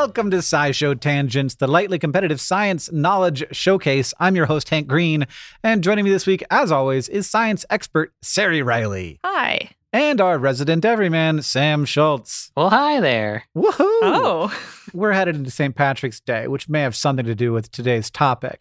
Welcome to SciShow Tangents, the lightly competitive science knowledge showcase. I'm your host, Hank Green, and joining me this week, as always, is science expert Ceri Riley Hi. and our resident everyman, Sam Schultz. Well, hi there. Woohoo! Oh. We're headed into St. Patrick's Day, which may have something to do with today's topic.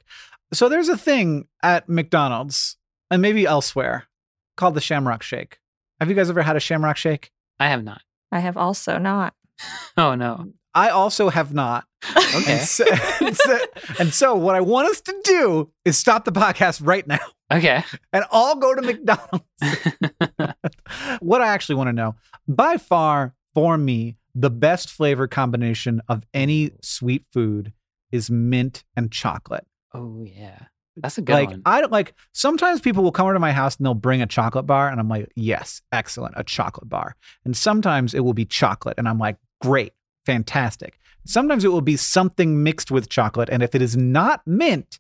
So there's a thing at McDonald's and maybe elsewhere called the Shamrock Shake. Have you guys ever had a Shamrock Shake? I have not. I have also not. Oh no. I also have not. Okay. And so, and so- and so what I want us to do is stop the podcast right now Okay. and all go to McDonald's. what I actually want to know, by far for me, the best flavor combination of any sweet food is mint and chocolate. oh yeah. That's a good like one. I don't like sometimes people will come over to my house and they'll bring a chocolate bar and I'm like, yes, excellent, a chocolate bar. And sometimes it will be chocolate and I'm like, great, fantastic. Sometimes it will be something mixed with chocolate. And if it is not mint,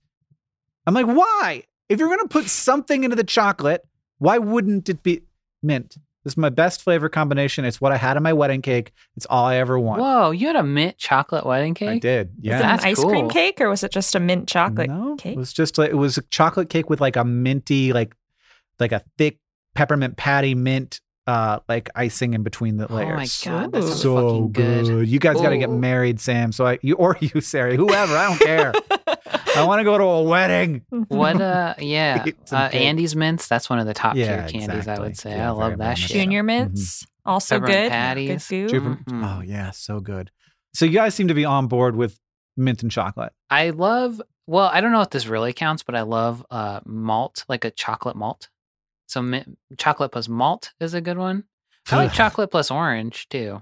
I'm like, why? If you're gonna put something into the chocolate, why wouldn't it be mint? This is my best flavor combination. It's what I had on my wedding cake. It's all I ever want. Whoa, you had a mint chocolate wedding cake? I cake? did. Was Yeah. it That's an ice cream cake or was it just a mint chocolate no, cake? It was just like it was a chocolate cake with like a minty, like like a thick peppermint patty mint, uh, like icing in between the layers. Oh my god, that sounds so fucking good. You guys got to get married, Sam. So I, you or you, Ceri, whoever. I don't care. I want to go to a wedding. What uh yeah. Uh. Andes mints, that's one of the top Yeah, tier candies, I would say. Yeah, I love that much shit. so. Junior Mhm. mints, also Peppermint good. patties. Good Super- goo. Mhm. Oh yeah, so good. So you guys seem to be on board with mint and chocolate. I love well, I don't know if this really counts, but I love uh malt, like a chocolate malt. So mint, chocolate plus malt is a good one. I like chocolate plus orange too.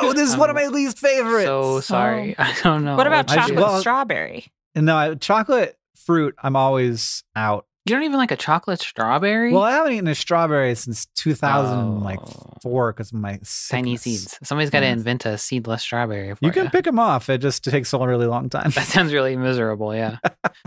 No, this is one of my least favorites. So sorry. Oh. I don't know. What about I- chocolate well- strawberry? No, I- chocolate fruit, I'm always out You don't even like a chocolate strawberry? Well, I haven't eaten a strawberry since 2004 Oh. because my Tiny seeds. Somebody's got to Yes. invent a seedless strawberry. You can ya. pick them off. It just takes a really long time. That sounds really miserable. Yeah.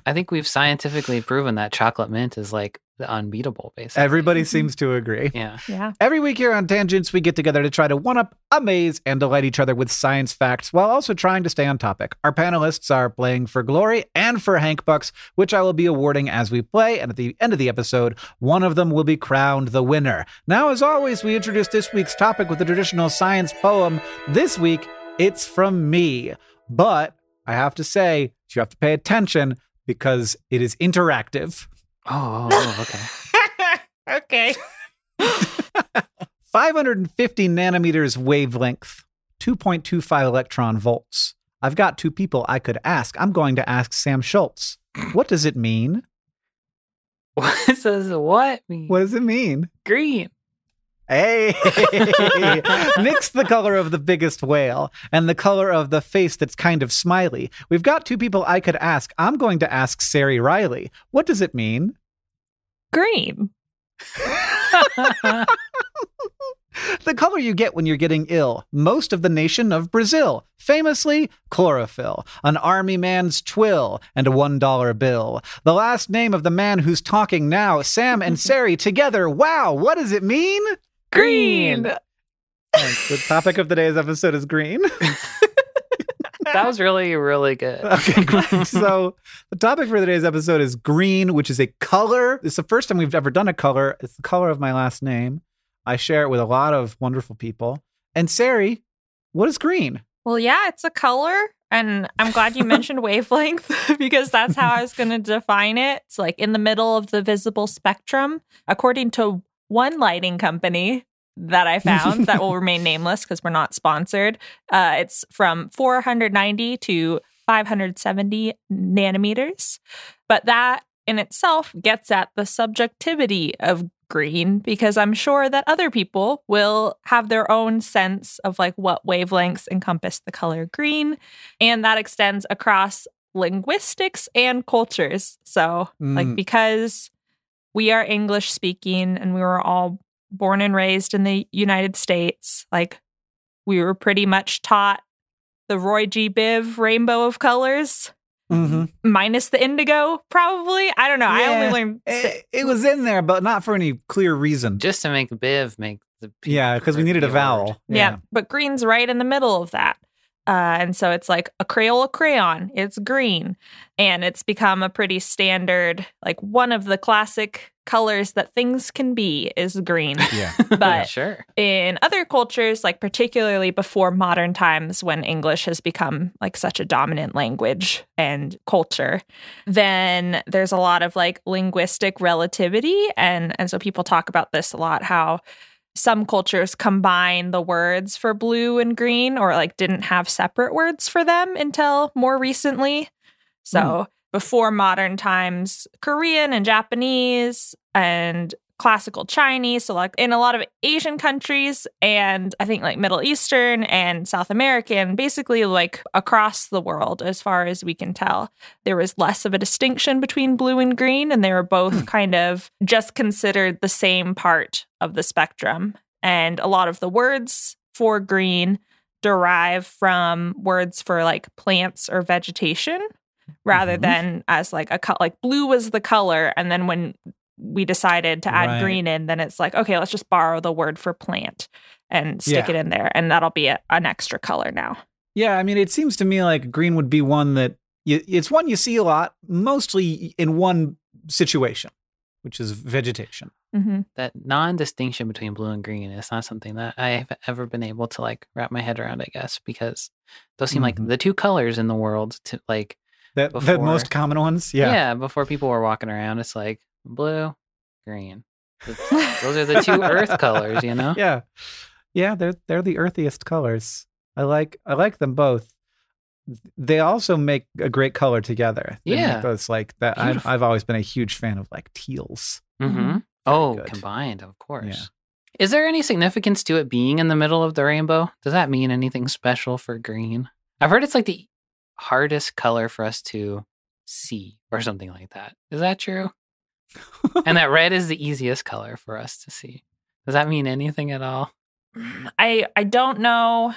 I think we've scientifically proven that chocolate mint is like unbeatable, basically. Everybody mm-hmm. seems to agree. Yeah. Yeah. Every week here on Tangents, we get together to try to one up, amaze, and delight each other with science facts while also trying to stay on topic. Our panelists are playing for glory and for Hank Bucks, which I will be awarding as we play. And at the end of the episode, one of them will be crowned the winner. Now, as always, we introduce this week's topic with a traditional science poem. This week, it's from me. But I have to say, you have to pay attention because it is interactive. Oh, oh, oh, okay. okay. 550 nanometers wavelength, 2.25 electron volts. I've got two people I could ask. I'm going to ask Sam Schultz. What does it mean? What says what? mean? What does it mean? Green. Hey! Mix the color of the biggest whale and the color of the face that's kind of smiley. We've got two people I could ask. I'm going to ask Ceri Riley. What does it mean? Green. the color you get when you're getting ill. Most of the nation of Brazil. Famously, chlorophyll, an army man's twill, and a $1 bill. The last name of the man who's talking now, Sam and Ceri together. Wow, what does it mean? Green. the topic of today's episode is green. That was really, really good. Okay, great. so the topic for today's episode is green, which is a color. It's the first time we've ever done a color. It's the color of my last name. I share it with a lot of wonderful people. And Ceri, what is green? Well, yeah, it's a color. And I'm glad you mentioned wavelength because that's how I was going to define it. It's like in the middle of the visible spectrum. According to one lighting company that I found that will remain nameless because we're not sponsored, uh, it's from 490 to 570 nanometers. But that in itself gets at the subjectivity of green because I'm sure that other people will have their own sense of like what wavelengths encompass the color green. And that extends across linguistics and cultures. So, like, Mm. because we are English speaking and we were all born and raised in the United States, like, we were pretty much taught the Roy G. Biv rainbow of colors. Mm-hmm. Minus the indigo, probably. I don't know. I only learned It, it was in there, but not for any clear reason. Just to make Biv make the P yeah, because we needed a the vowel. word. Yeah. but green's right in the middle of that. Uh, and so it's like a Crayola crayon, it's green. And it's become a pretty standard, like one of the classic colors that things can be is green. Yeah. But sure. in other cultures, like particularly before modern times when English has become like such a dominant language and culture, then there's a lot of like linguistic relativity. And, and so people talk about this a lot how some cultures combine the words for blue and green or like didn't have separate words for them until more recently. So hmm. before modern times, Korean and Japanese and classical Chinese. So, like in a lot of Asian countries, and I think like Middle Eastern and South American, basically like across the world, as far as we can tell, there was less of a distinction between blue and green, and they were both kind of just considered the same part of the spectrum. And a lot of the words for green derive from words for like plants or vegetation rather Mhm. than as like a cut like blue was the color and then when we decided to add Right. green in then it's like okay let's just borrow the word for plant and stick Yeah. it in there and that'll be a, an extra color now Yeah, I mean, it seems to me like green would be one that you, it's one you see a lot, mostly in one situation, which is vegetation. hmm That non-distinction between blue and green is not something that I've ever been able to like wrap my head around. I guess because those seem Mhm. like the two colors in the world to like That the most common ones. yeah. Yeah. before people were walking around it's like blue green those are the two earth colors you know Yeah. Yeah, they're they're the earthiest colors. I like I like them both. They also make a great color together. They Yeah. those like that. I've, I've always been a huge fan of like teals. mm-hmm. oh good. combined of course is there any significance to it being in the middle of the rainbow does that mean anything special for green i've heard it's like the hardest color for us to see or something like that is that true and that red is the easiest color for us to see. Does that mean anything at all? I I don't know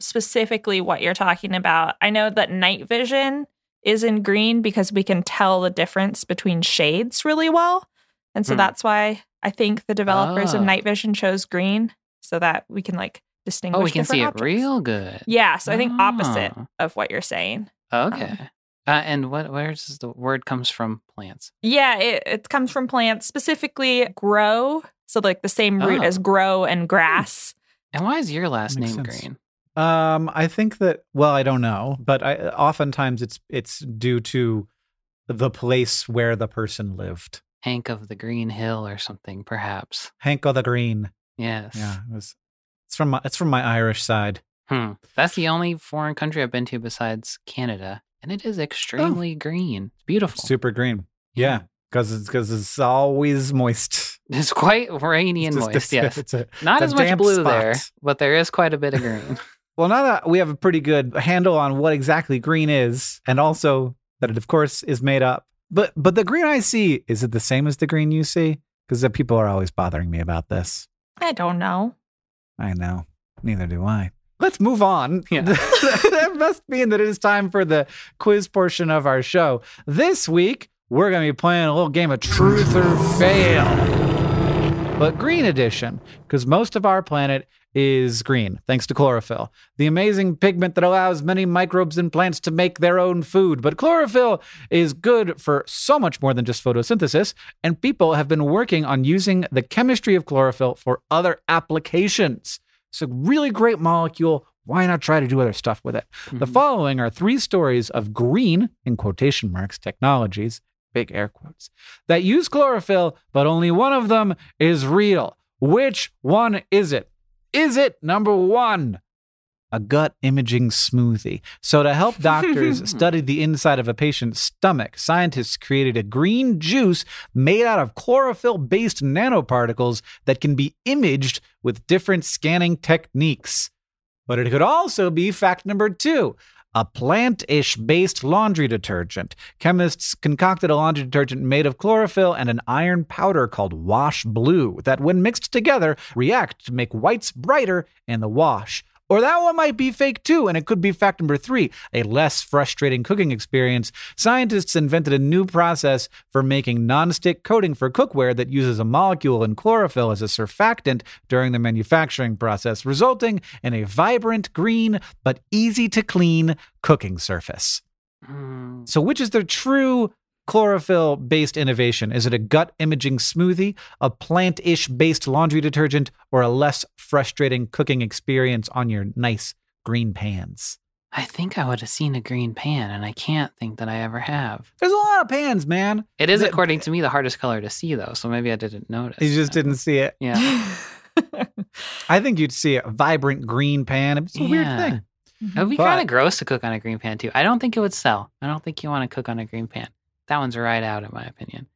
specifically what you're talking about. I know that night vision is in green because we can tell the difference between shades really well. And so Hmm. that's why I think the developers Oh. of night vision chose green so that we can like distinguish Oh, we can see it real good. Yeah, so I think opposite Oh. of what you're saying. Okay. Uh, and what where's the word comes from plants? Yeah, it, it comes from plants, specifically grow. So like the same root Oh. as grow and grass. And why is your last name sense. green? Um, I think that well, I don't know, but I oftentimes it's it's due to the place where the person lived. Hank of the Green Hill or something, perhaps. Hank of the Green. Yes. Yeah, it was. It's from my it's from my Irish side. Hmm. That's the only foreign country I've been to besides Canada, and it is oh. extremely green. It's beautiful. Super green. Yeah, because it's because it's always moist. It's quite rainy and just- moist. it's Yes. it's a- Not it's as a much blue spot. there, but there is quite a bit of green. Well, now that we have a pretty good handle on what exactly green is, and also that it, of course, is made up. But but the green I see is it the same as the green you see? Because the people are always bothering me about this. I don't know. I know. Neither do I. Let's move on. Yeah. that must mean that it is time for the quiz portion of our show. This week, we're going to be playing a little game of truth or fail. But green edition, because most of our planet is green, thanks to chlorophyll, the amazing pigment that allows many microbes and plants to make their own food. But chlorophyll is good for so much more than just photosynthesis, and people have been working on using the chemistry of chlorophyll for other applications. It's a really great molecule. Why not try to do other stuff with it? The Mhm. following are three stories of green, in quotation marks, technologies, big air quotes, that use chlorophyll, but only one of them is real. Which one is it? Is it number one? A gut imaging smoothie. So, to help doctors study the inside of a patient's stomach, scientists created a green juice made out of chlorophyll based nanoparticles that can be imaged with different scanning techniques. But it could also be fact number two a plant ish based laundry detergent. Chemists concocted a laundry detergent made of chlorophyll and an iron powder called wash blue that, when mixed together, react to make whites brighter in the wash. Or that one might be fake too, and it could be fact number three a less frustrating cooking experience. Scientists invented a new process for making nonstick coating for cookware that uses a molecule in chlorophyll as a surfactant during the manufacturing process, resulting in a vibrant green but easy to clean cooking surface. Mm, So, which is the true chlorophyll based innovation? Is it a gut imaging smoothie, a plant ish based laundry detergent, or a less frustrating cooking experience on your nice green pans? I think I would have seen a green pan, and I can't think that I ever have. There's a lot of pans, man. It is, according to me, the hardest color to see, though. So maybe I didn't notice. You just didn't see it. Yeah. I think you'd see a vibrant green pan. It's a weird thing. Mm-hmm. It would be kind of gross to cook on a green pan too. I don't think it would sell. I don't think you want to cook on a green pan. That one's right out, in my opinion.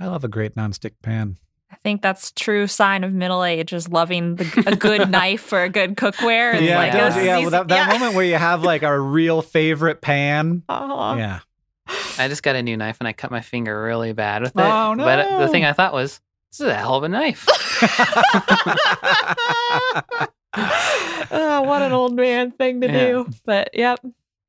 I love a great nonstick pan. I think that's true sign of middle age is loving the, a good knife or a good cookware. It's yeah, like, it does. this is yeah. Well, that, that yeah. moment where you have like a real favorite pan. Uh-huh. Yeah. I just got a new knife and I cut my finger really bad with it. Oh, But the thing. I thought was, this is a hell of a knife. oh, what an old man thing to Yeah. do. But yep.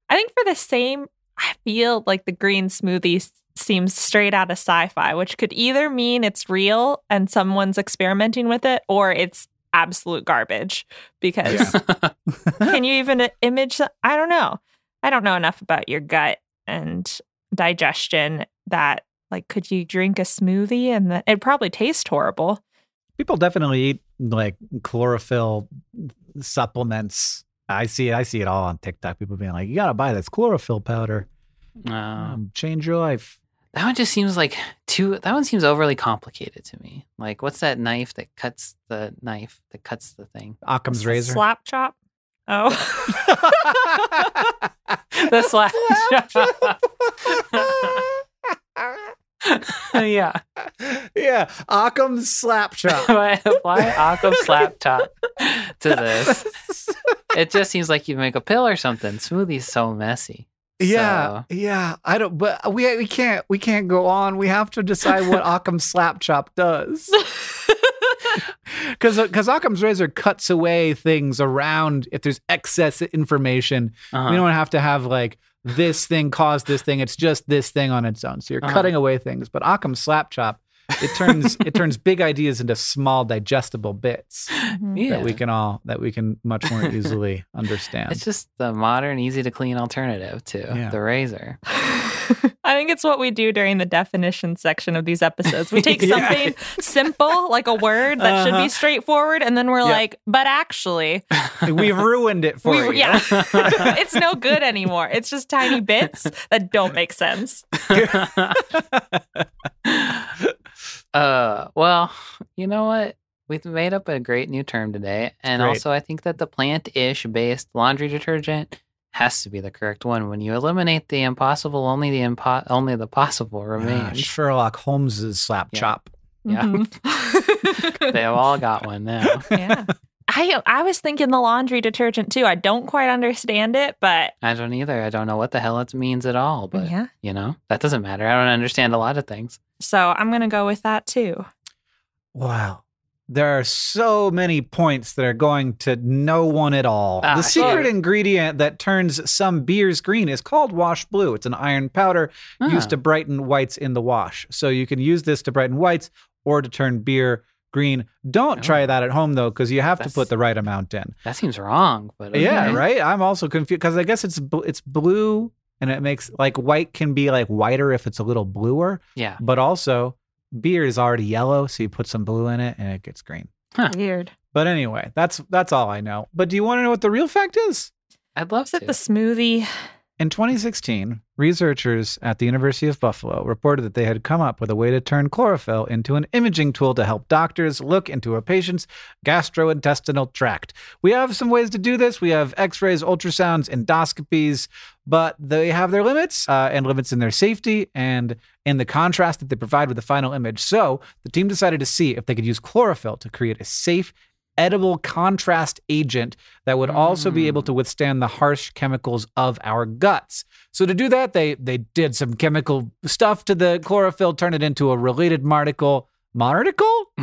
I think for the same, I feel like the green smoothie s- seems straight out of sci fi, which could either mean it's real and someone's experimenting with it or it's absolute garbage. Because can you even image? I don't know. I don't know enough about your gut and digestion that, like, could you drink a smoothie and that it probably tastes horrible? People definitely eat like chlorophyll supplements. I see it. I see it all on TikTok. People being like, "You gotta buy this chlorophyll powder. Uh, Um, change your life." That one just seems like too, that one seems overly complicated to me. Like, what's that knife that cuts the knife that cuts the thing? Occam's razor. Slap chop. Oh. The slap. Chop. Yeah. yeah, Occam's slap chop. Why apply Occam slap chop to this? It just seems like you make a pill or something. Smoothie's so messy. Yeah, So- yeah. I don't. But we we can't we can't go on. We have to decide what Occam Slap Chop does. Because because Occam's razor cuts away things around if there's excess information. Uh-huh. We don't have to have like this thing caused this thing. It's just this thing on its own. So you're Uh-huh. cutting away things. But Occam's Slap Chop, it turns it turns big ideas into small digestible bits yeah. that we can all that we can much more easily understand. It's just the modern, easy to clean alternative to Yeah. the razor. I think it's what we do during the definition section of these episodes. We take Yeah. something simple, like a word that should Uh-huh. be straightforward, and then we're Yeah. like, but actually, We've ruined it for we, you. yeah, it's no good anymore. It's just tiny bits that don't make sense. Uh, well, you know what? We've made up a great new term today, and Great. also I think that the plant-ish based laundry detergent has to be the correct one. When you eliminate the impossible, only the impo- only the possible Ah, remains. Sherlock Holmes's slap Yeah. chop. Yeah. Mhm. They've all got one now. yeah. I I was thinking the laundry detergent too. I don't quite understand it, but I don't either. I don't know what the hell it means at all, but yeah. you know that doesn't matter. I don't understand a lot of things. So I'm gonna go with that too. Wow. There are so many points that are going to no one at all. Ah, the secret sure. ingredient that turns some beers green is called wash blue. It's an iron powder used Ah, to brighten whites in the wash. So you can use this to brighten whites or to turn beer green. Don't Oh. try that at home though, because you have to put the right amount in. that seems wrong, but Yeah, right. I'm also confused because I guess it's bl- it's blue and it makes like white can be like whiter if it's a little bluer, Yeah, but also beer is already yellow, so you put some blue in it and it gets green. Weird. But anyway, that's that's all I know. But do you want to know what the real fact is? I'd love Is to. it the smoothie? In 2016, researchers at the University of Buffalo reported that they had come up with a way to turn chlorophyll into an imaging tool to help doctors look into a patient's gastrointestinal tract. We have some ways to do this. We have x rays, ultrasounds, endoscopies, but they have their limits uh, and limits in their safety and in the contrast that they provide with the final image. So the team decided to see if they could use chlorophyll to create a safe, edible contrast agent that would also be able Mm. to withstand the harsh chemicals of our guts. So to do that, they they did some chemical stuff to the chlorophyll, turn it into a related particle. Particle?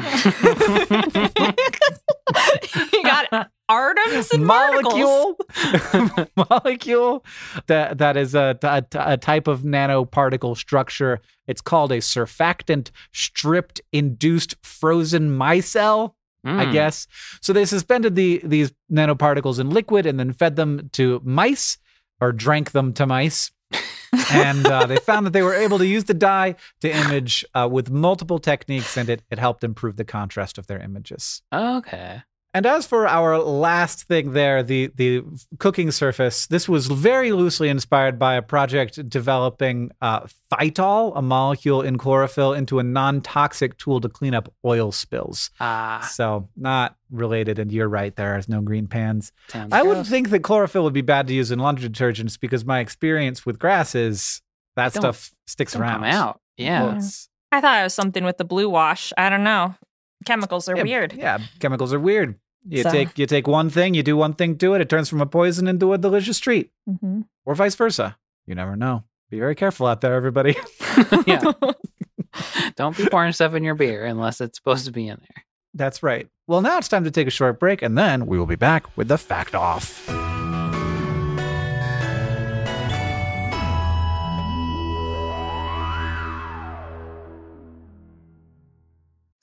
you got it. Artems and molecule molecule that that is a, a, a type of nanoparticle structure it's called a surfactant stripped induced frozen micelle I Mm. guess. So they suspended the these nanoparticles in liquid and then fed them to mice or drank them to mice. and uh, they found that they were able to use the dye to image uh, with multiple techniques, and it, it helped improve the contrast of their images. Okay. And as for our last thing there, the the cooking surface, this was very loosely inspired by a project developing uh, phytol, a molecule in chlorophyll, into a non-toxic tool to clean up oil spills. Ah, So not related, and you're right. There is no green pans. sounds I would gross. think that chlorophyll would be bad to use in laundry detergents because my experience with grass is that Don't- stuff sticks Don't around. come out. Yeah. Well, I thought it was something with the blue wash. I don't know. Chemicals are yeah, weird. Yeah, chemicals are weird. You So- take you take one thing, you do one thing to it, it turns from a poison into a delicious treat, Mhm. or vice versa. You never know. Be very careful out there, everybody. yeah. Don't be pouring stuff in your beer unless it's supposed to be in there. That's right. Well, now it's time to take a short break, and then we will be back with the fact off.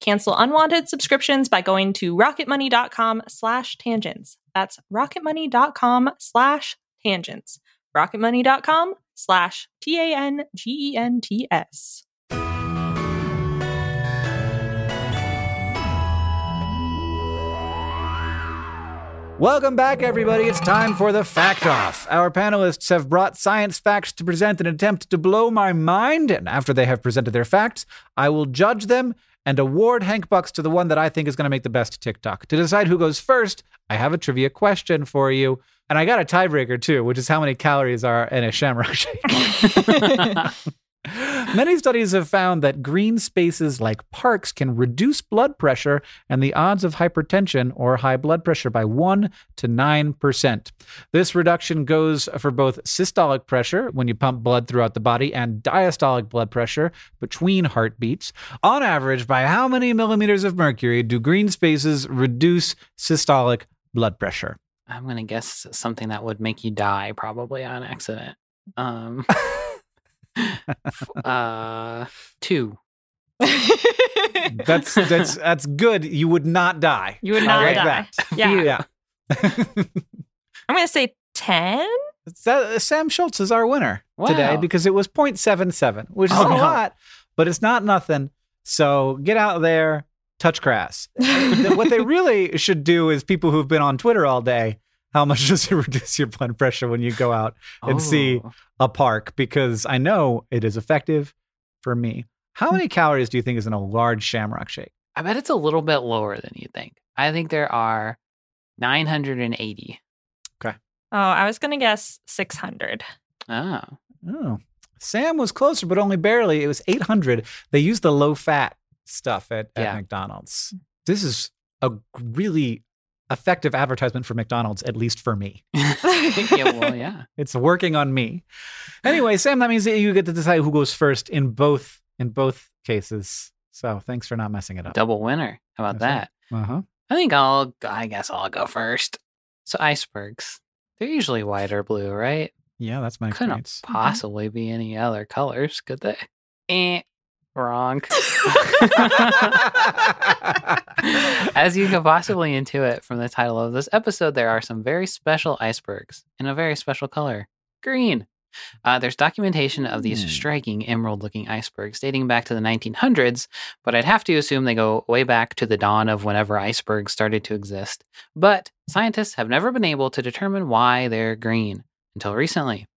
Cancel unwanted subscriptions by going to rocketmoney.com slash tangents. That's rocketmoney.com slash tangents. rocketmoney.com slash T-A-N-G-E-N-T-S. Welcome back, everybody. It's time for the Fact Off. Our panelists have brought science facts to present an attempt to blow my mind. And after they have presented their facts, I will judge them and award Hank Bucks to the one that I think is going to make the best TikTok. To decide who goes first, I have a trivia question for you. And I got a tiebreaker too, which is how many calories are in a shamrock shake. Many studies have found that green spaces like parks can reduce blood pressure and the odds of hypertension or high blood pressure by 1 to 9%. This reduction goes for both systolic pressure when you pump blood throughout the body and diastolic blood pressure between heartbeats. On average, by how many millimeters of mercury do green spaces reduce systolic blood pressure? I'm gonna guess something that would make you die probably on accident. Um, uh, two. That's that's that's good. You would not die. You would I not like die. that. Yeah. yeah. I'm going to say 10. Sam Schultz is our winner today because it was 0.77, which is Oh, a no. lot, but it's not nothing. So get out there, touch grass. What they really should do is people who've been on Twitter all day. How much does it reduce your blood pressure when you go out and see Oh. a park? Because I know it is effective for me. How hmm. many calories do you think is in a large shamrock shake? I bet it's a little bit lower than you think. I think there are 980. Okay. Oh, I was going to guess 600. Oh. Oh, Sam was closer, but only barely. It was 800. They used the low fat stuff at, at Yeah. McDonald's. This is a really effective advertisement for McDonald's, at least for me. yeah, well, yeah. It's working on me. Anyway, Sam, that means that you get to decide who goes first in both in both cases. So thanks for not messing it up. Double winner. How about That's that? Uh huh. I think I'll, I guess I'll go first. So icebergs, they're usually white or blue, right? Yeah, that's my Couldn't experience. possibly be any other colors, could they? Eh, wrong. As you can possibly intuit from the title of this episode, there are some very special icebergs in a very special color green. Uh, there's documentation of these Hmm. striking emerald looking icebergs dating back to the 1900s, but I'd have to assume they go way back to the dawn of whenever icebergs started to exist. But scientists have never been able to determine why they're green until recently.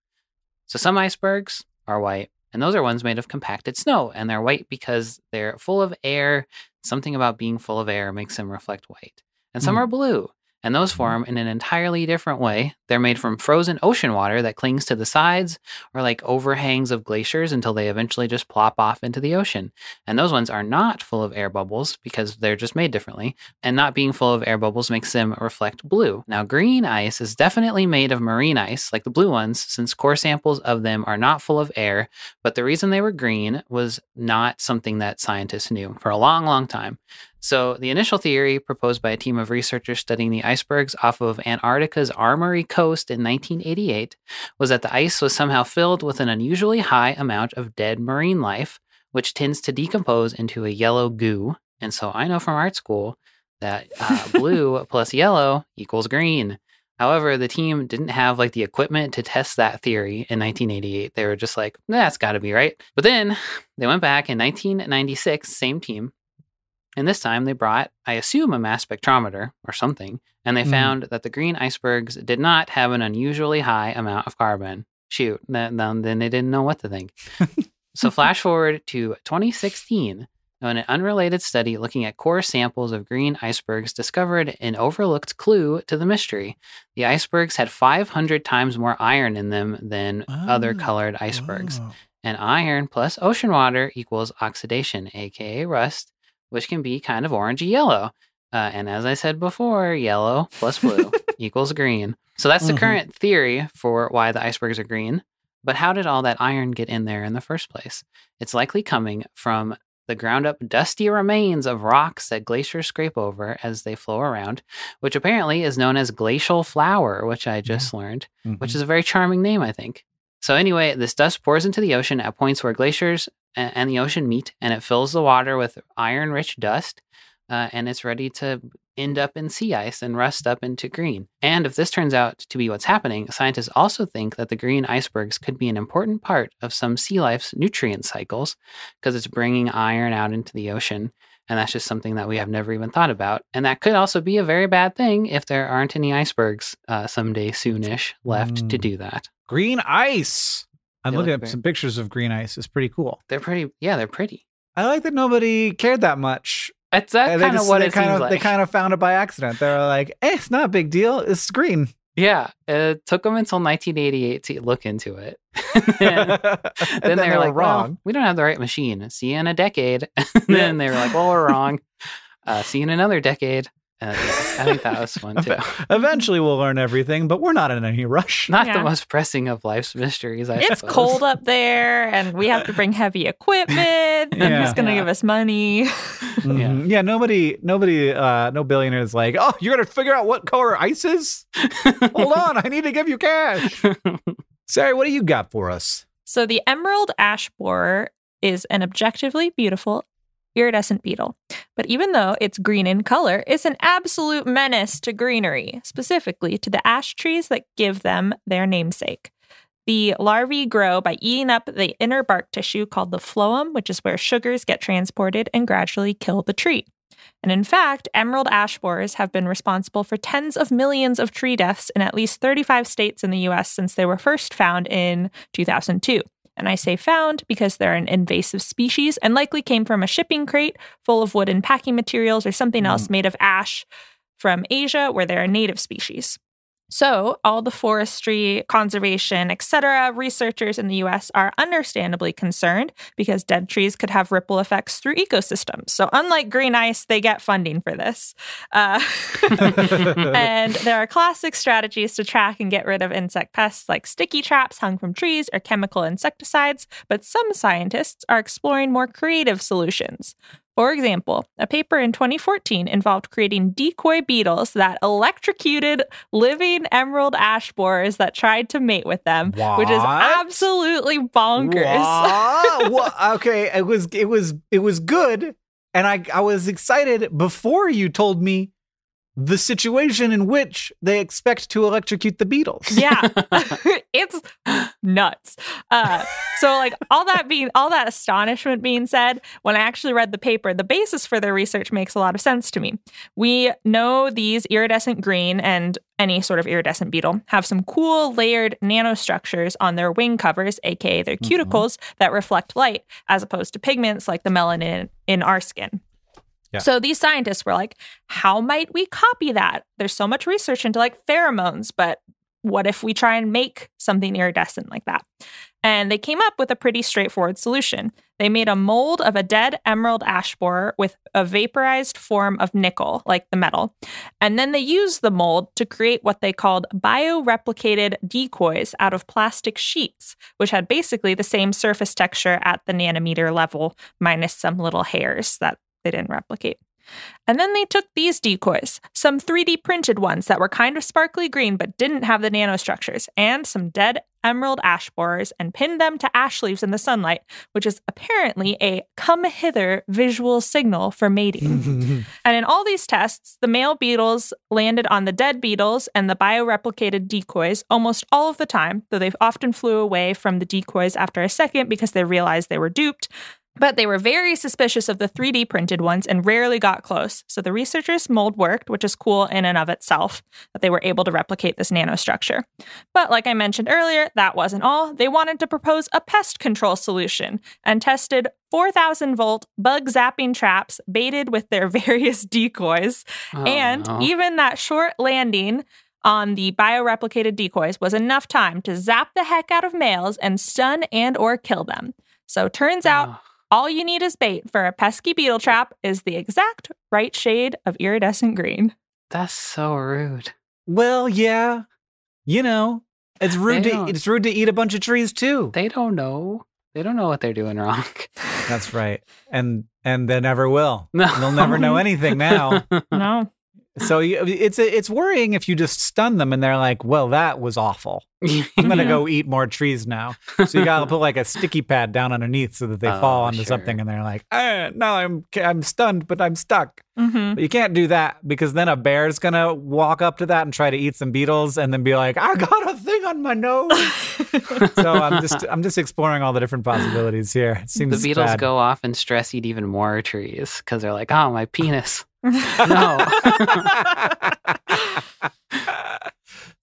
So some icebergs are white, and those are ones made of compacted snow, and they're white because they're full of air. Something about being full of air makes them reflect white. And some Hmm. are blue, and those form in an entirely different way. They're made from frozen ocean water that clings to the sides or like overhangs of glaciers until they eventually just plop off into the ocean. And those ones are not full of air bubbles because they're just made differently. And not being full of air bubbles makes them reflect blue. Now, green ice is definitely made of marine ice, like the blue ones, since core samples of them are not full of air. But the reason they were green was not something that scientists knew for a long, long time. So, the initial theory proposed by a team of researchers studying the icebergs off of Antarctica's Armory Coast in 1988 was that the ice was somehow filled with an unusually high amount of dead marine life, which tends to decompose into a yellow goo. And so, I know from art school that uh, blue plus yellow equals green. However, the team didn't have like the equipment to test that theory in 1988. They were just like, that's got to be right. But then they went back in 1996, same team, and this time they brought, I assume, a mass spectrometer or something, and they Mhm. found that the green icebergs did not have an unusually high amount of carbon. Shoot, then, then they didn't know what to think. so, flash forward to 2016, when an unrelated study looking at core samples of green icebergs discovered an overlooked clue to the mystery. The icebergs had 500 times more iron in them than other Oh, colored icebergs. Whoa. And iron plus ocean water equals oxidation, aka rust, which can be kind of orangey yellow. Uh, and as I said before, yellow plus blue equals green. So that's the Mhm. current theory for why the icebergs are green. But how did all that iron get in there in the first place? It's likely coming from the ground up dusty remains of rocks that glaciers scrape over as they flow around, which apparently is known as glacial flour, which I just learned which Mhm. is a very charming name, I think. So, anyway, this dust pours into the ocean at points where glaciers and the ocean meet, and it fills the water with iron rich dust, uh, and it's ready to end up in sea ice and rust up into green. And if this turns out to be what's happening, scientists also think that the green icebergs could be an important part of some sea life's nutrient cycles because it's bringing iron out into the ocean. And that's just something that we have never even thought about. And that could also be a very bad thing if there aren't any icebergs uh, someday soonish left to Mm. do that. green ice. I'm They looking look at some pictures of green ice. It's pretty cool. They're pretty, yeah, they're pretty. I like that nobody cared that much. That's that they kind of what they it kind seems of like. they kind of found it by accident. They were like, "Eh, it's not a big deal. It's green." yeah, it took them until 1988 to look into it. then, And then they were like, wrong. "Well, we don't have the right machine. See you in a decade." and then they were like, "Well, we're wrong. Uh, see you in another decade." Uh, yeah, I think that was one too. Eventually, we'll learn everything, but we're not in any rush. Not the most pressing of life's mysteries. I It's suppose. cold up there, and we have to bring heavy equipment. And Yeah. who's going to Yeah. give us money? Mhm. Yeah. nobody, nobody, uh, no billionaire is like, "Oh, you're gonna figure out what color ice is? Hold on, I need to give you cash." Ceri, what do you got for us? So the emerald ash borer is an objectively beautiful iridescent beetle. But even though it's green in color, it's an absolute menace to greenery, specifically to the ash trees that give them their namesake. The larvae grow by eating up the inner bark tissue called the phloem, which is where sugars get transported and gradually kill the tree. And in fact, emerald ash borers have been responsible for tens of millions of tree deaths in at least 35 states in the US since they were first found in 2002. And I say found because they're an invasive species and likely came from a shipping crate full of wooden packing materials or something mm. else made of ash from Asia where they're a native species. So, all the forestry, conservation, etc., researchers in the US are understandably concerned because dead trees could have ripple effects through ecosystems. So, unlike green ice, they get funding for this. Uh, and there are classic strategies to track and get rid of insect pests like sticky traps hung from trees or chemical insecticides, but some scientists are exploring more creative solutions. For example, a paper in 2014 involved creating decoy beetles that electrocuted living emerald ash borers that tried to mate with them, which is absolutely bonkers. What? Wha- okay, it was it was it was good, and I I was excited before you told me the situation in which they expect to electrocute the beetles. Yeah. it's nuts. Uh, so like all that being all that astonishment being said, when I actually read the paper, the basis for their research makes a lot of sense to me. We know these iridescent green and any sort of iridescent beetle have some cool layered nanostructures on their wing covers, aka their Mhm. cuticles, that reflect light, as opposed to pigments like the melanin in our skin. So these scientists were like, how might we copy that? There's so much research into like pheromones, but what if we try and make something iridescent like that? And they came up with a pretty straightforward solution. They made a mold of a dead emerald ash borer with a vaporized form of nickel, like the metal. And then they used the mold to create what they called bioreplicated decoys out of plastic sheets, which had basically the same surface texture at the nanometer level, minus some little hairs that they didn't replicate. And then they took these decoys, some 3D printed ones that were kind of sparkly green but didn't have the nanostructures, and some dead emerald ash borers, and pinned them to ash leaves in the sunlight, which is apparently a come hither visual signal for mating. And in all these tests, the male beetles landed on the dead beetles and the bioreplicated decoys almost all of the time, though they often flew away from the decoys after a second because they realized they were duped. But they were very suspicious of the 3D printed ones and rarely got close. So the researchers' mold worked, which is cool in and of itself that they were able to replicate this nanostructure. But like I mentioned earlier, that wasn't all. They wanted to propose a pest control solution and tested 4,000 volt bug zapping traps baited with their various decoys. Oh, and no. even that short landing on the bioreplicated decoys was enough time to zap the heck out of males and stun and or kill them. So turns out Oh. All you need as bait for a pesky beetle trap is the exact right shade of iridescent green. that's so rude. well, yeah. You know, it's rude They to don't- it's rude to eat a bunch of trees too. They don't know. They don't know what they're doing wrong. That's right. And and they never will. No. They'll never know anything now. No. So you, it's it's worrying if you just stun them and they're like, "Well, that was awful. I'm gonna go eat more trees now." So you gotta put like a sticky pad down underneath so that they Oh, fall onto sure. something, and they're like, eh, "No, I'm I'm stunned, but I'm stuck." hmm But you can't do that because then a bear's gonna walk up to that and try to eat some beetles, and then be like, "I got a thing on my nose." so I'm just I'm just exploring all the different possibilities here. It seems the beetles bad. go off and stress eat even more trees because they're like, oh, my penis. No.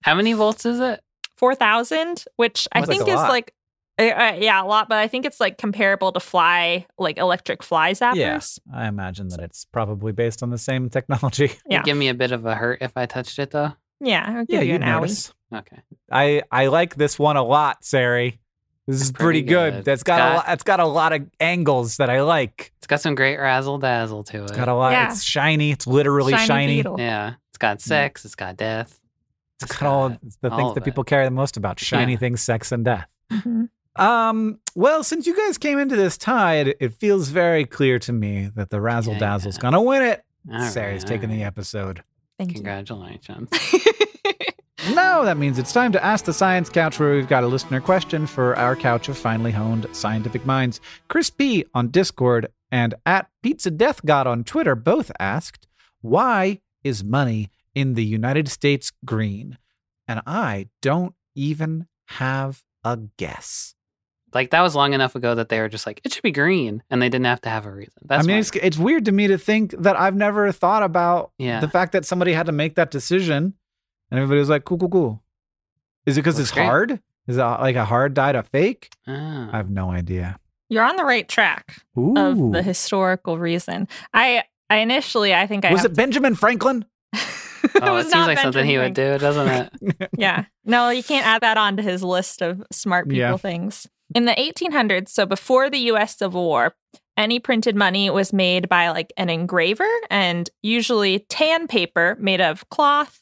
How many volts is it? 4,000, which I That's like think a is lot. like, uh, uh, yeah, a lot, but I think it's like comparable to fly, like electric fly zappers. Yes, I imagine that it's probably based on the same technology. It'd Yeah. give me a bit of a hurt if I touched it, though. Yeah, I'll Yeah, you you'd an owie. notice. Okay. I I like this one a lot, Ceri. This is pretty, pretty good. good. That's It's got, a got- lot. It's got a lot of angles that I like. It's got some great razzle dazzle to It's it. got a lot. Yeah. It's shiny. It's literally Shiny shiny. yeah. It's got sex. It's got death. It's got all the all things of that it. people care the most about: shiny Yeah. things, sex, and death. Mhm. Um. Well, since you guys came into this tie, it, it feels very clear to me that the razzle dazzle's Yeah. gonna win it. All Ceri's right, taking all the episode. Thank Congratulations. you. Now that means it's time to ask the science couch, where we've got a listener question for our couch of finely honed scientific minds. Chris P on Discord and at Pizza Death God on Twitter both asked, "Why is money in the United States green?" And I don't even have a guess. like that was long enough ago that they were just like, it should be green, and they didn't have to have a reason. That's I mean, it's it's weird to me to think that I've never thought about Yeah. the fact that somebody had to make that decision, and everybody was like, "Cool, cool, cool." Is it because it's great. hard? Is it like a hard die to fake? Ah. I have no idea. You're on the right track Ooh. of the historical reason. I, I initially, I think I was have it Benjamin Franklin? it oh, was it seems not like something he would do, doesn't it? yeah. No, you can't add that on to his list of smart people Yeah. things. In the 1800s, so before the US Civil War, any printed money was made by like an engraver and usually tan paper made of cloth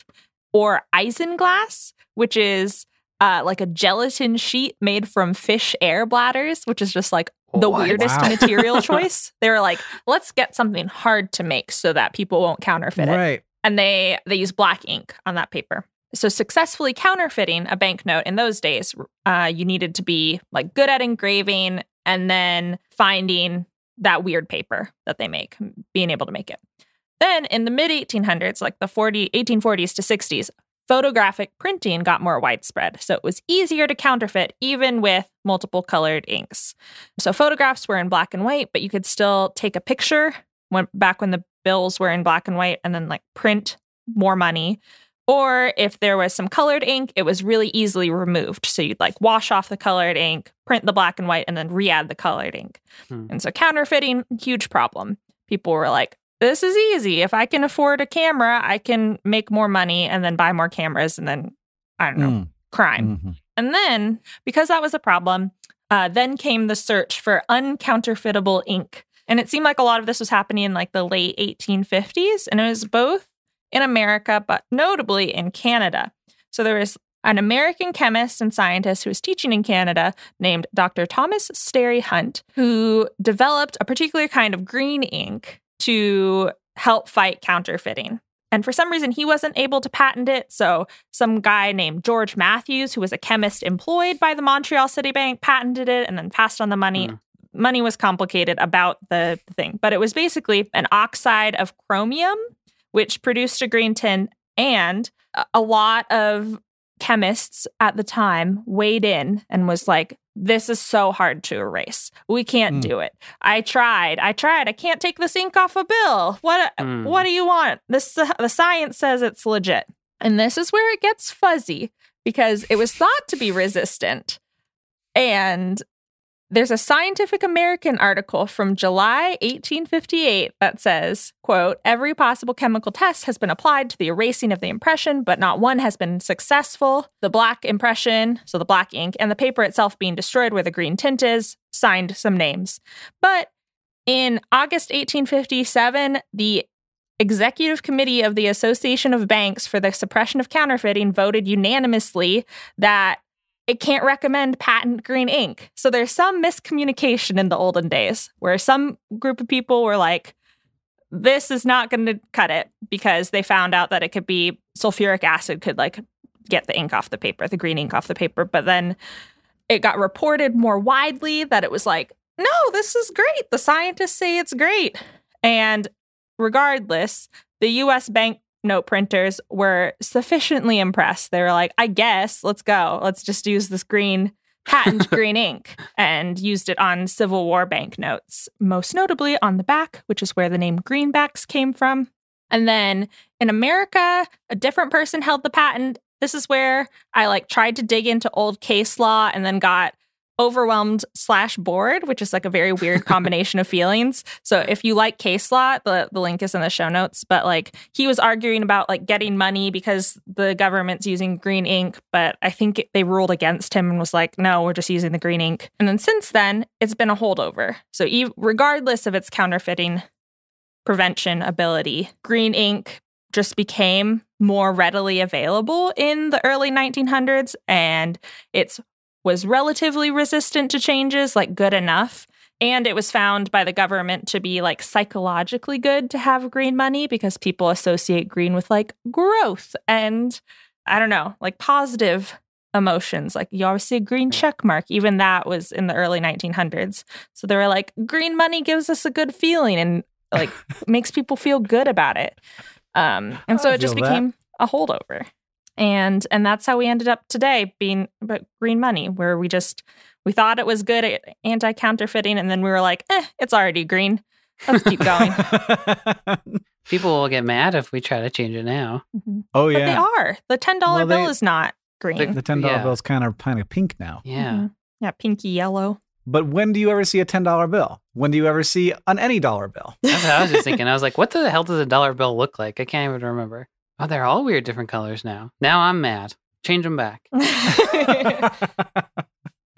or isinglass, which is uh, like a gelatin sheet made from fish air bladders, which is just like the What? weirdest Wow. material choice. They were like, let's get something hard to make so that people won't counterfeit it right. and they they use black ink on that paper. So successfully counterfeiting a banknote in those days, uh, you needed to be like good at engraving and then finding that weird paper that they make, being able to make it. Then in the mid 1800s, like the 40, 1840s to 60s, photographic printing got more widespread. So it was easier to counterfeit even with multiple colored inks. So photographs were in black and white, but you could still take a picture when back when the bills were in black and white and then like print more money. Or if there was some colored ink, it was really easily removed. So you'd like wash off the colored ink, print the black and white, and then re add the colored ink. Hmm. And so counterfeiting, huge problem. People were like, this is easy. If I can afford a camera, I can make more money and then buy more cameras and then, I don't know, Mm, crime. mhm. And then, because that was a problem, uh, then came the search for uncounterfeitable ink. And it seemed like a lot of this was happening in like the late 1850s. And it was both in America, but notably in Canada. So there was an American chemist and scientist who was teaching in Canada named Dr. Thomas Sterry Hunt, who developed a particular kind of green ink to help fight counterfeiting. And for some reason, he wasn't able to patent it. So, some guy named George Matthews, who was a chemist employed by the Montreal City Bank, patented it and then passed on the money. Hmm. Money was complicated about the thing, but it was basically an oxide of chromium, which produced a green tint. And a lot of chemists at the time weighed in and was like, this is so hard to erase. We can't Mm. do it. I tried. I tried. I can't take this ink off a bill. What Mm. what do you want? This the science says it's legit. And this is where it gets fuzzy because it was thought to be resistant. And there's a Scientific American article from July 1858 that says, quote, every possible chemical test has been applied to the erasing of the impression, but not one has been successful. The black impression, so the black ink, and the paper itself being destroyed where the green tint is, signed some names. But in August 1857, the Executive Committee of the Association of Banks for the Suppression of Counterfeiting voted unanimously that it can't recommend patent green ink. So there's some miscommunication in the olden days where some group of people were like, this is not going to cut it because they found out that it could be sulfuric acid could like get the ink off the paper, the green ink off the paper. But then it got reported more widely that it was like, no, this is great. The scientists say it's great. And regardless, the US banknote printers were sufficiently impressed. They were like, I guess, let's go. Let's just use this green patent green ink and used it on Civil War banknotes, most notably on the back, which is where the name greenbacks came from. And then in America, a different person held the patent. This is where I like tried to dig into old case law and then got overwhelmed slash bored, which is like a very weird combination of feelings. So if you like case law, the, the link is in the show notes. But like he was arguing about like getting money because the government's using green ink, but I think they ruled against him and was like, no, we're just using the green ink. And then since then, it's been a holdover. So ev- regardless of its counterfeiting prevention ability, green ink just became more readily available in the early 1900s and it's was relatively resistant to changes, like good enough. And it was found by the government to be like psychologically good to have green money because people associate green with like growth and I don't know, like positive emotions. Like you always see a green check mark. Even that was in the early 1900s. So they were like, green money gives us a good feeling and like makes people feel good about it. Um, and so it just feel that. became a holdover and and that's how we ended up today being about green money where we just we thought it was good at anti-counterfeiting and then we were like eh it's already green let's keep going People will get mad if we try to change it now. Mhm. oh but they are the $10 Well, bill they- is not green the ten dollar Yeah. is kind of kind of pink now. Yeah. Mhm. yeah pinky yellow But when do you ever see a ten dollar bill? When do you ever see an any dollar bill? That's what I was just thinking. I was like, what the hell does a dollar bill look like? I can't even remember. Oh, they're all weird different colors now. Now I'm mad. Change them back.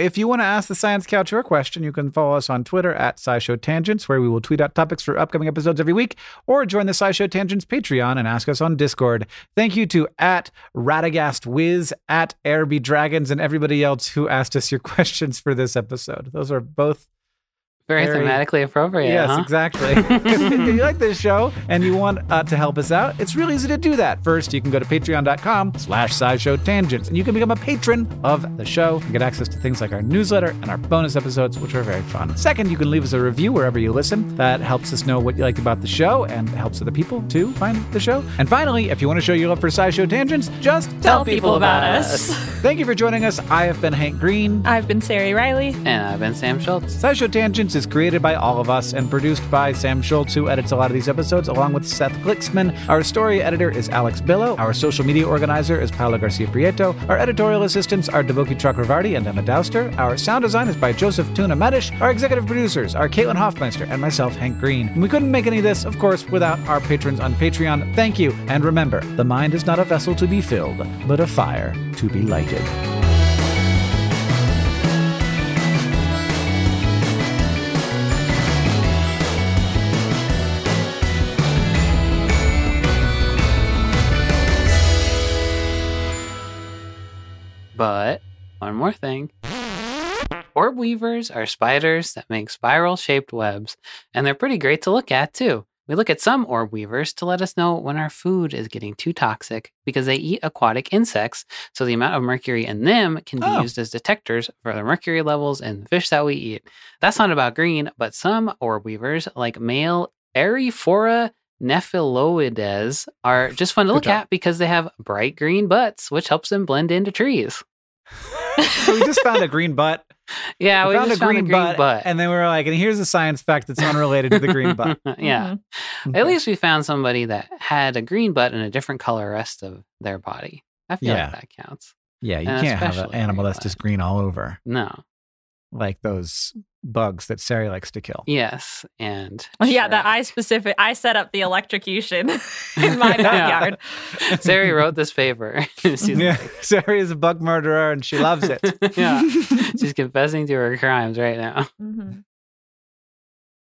If you want to ask the Science Couch your question, you can follow us on Twitter at SciShow Tangents, where we will tweet out topics for upcoming episodes every week, or join the SciShow Tangents Patreon and ask us on Discord. Thank you to at Radagast Wiz, at Airby Dragons, and everybody else who asked us your questions for this episode. Those are both Very, Very- thematically appropriate. Yes, huh? exactly. if you like this show and you want uh, to help us out, it's really easy to do that. First, you can go to patreon.com slash scishow tangents and you can become a patron of the show and get access to things like our newsletter and our bonus episodes, which are very fun. Second, you can leave us a review wherever you listen. That helps us know what you liked about the show and helps other people to find the show. And finally, if you want to show your love for SciShow Tangents, just Tell people about us. Thank you for joining us. I have been Hank Green. I've been Ceri Riley. And I've been Sam Schultz. SciShow Tangents is created by all of us and produced by Sam Schultz, who edits a lot of these episodes, along with Seth Glicksman. Our story editor is Alex Billow. Our social media organizer is Paolo Garcia Prieto. Our editorial assistants are Devoki Chakravarti and Emma Douster. Our sound design is by Joseph Tuna Medish. Our executive producers are Caitlin Hofmeister and myself, Hank Green. And we couldn't make any of this, of course, without our patrons on Patreon. Thank you. And remember, the mind is not a vessel to be filled, but a fire to be lighted. But one more thing. Orb weavers are spiders that make spiral shaped webs, and they're pretty great to look at too. We look at some orb weavers to let us know when our food is getting too toxic because they eat aquatic insects, so the amount of mercury in them can be Oh. used as detectors for the mercury levels in the fish that we eat. That's not about green, but some orb weavers, like male Aerophora nephiloides, are just fun to Good look job. at because they have bright green butts, which helps them blend into trees. So we just found a green butt. Yeah, we, we, found, just a green, butt, butt. and then we were like, and here's a science fact that's unrelated to the green butt. yeah. Mhm. At least we found somebody that had a green butt and a different color rest of their body. I feel Yeah. like that counts. Yeah, you And can't have an animal green that's just green all over, No. like those bugs that Ceri likes to kill. Yes. And Oh, Yeah, that Shrek. I specific. I set up the electrocution in my backyard. Ceri wrote this paper. She's yeah, Ceri is a bug murderer and she loves it. yeah. She's confessing to her crimes right now. Mhm.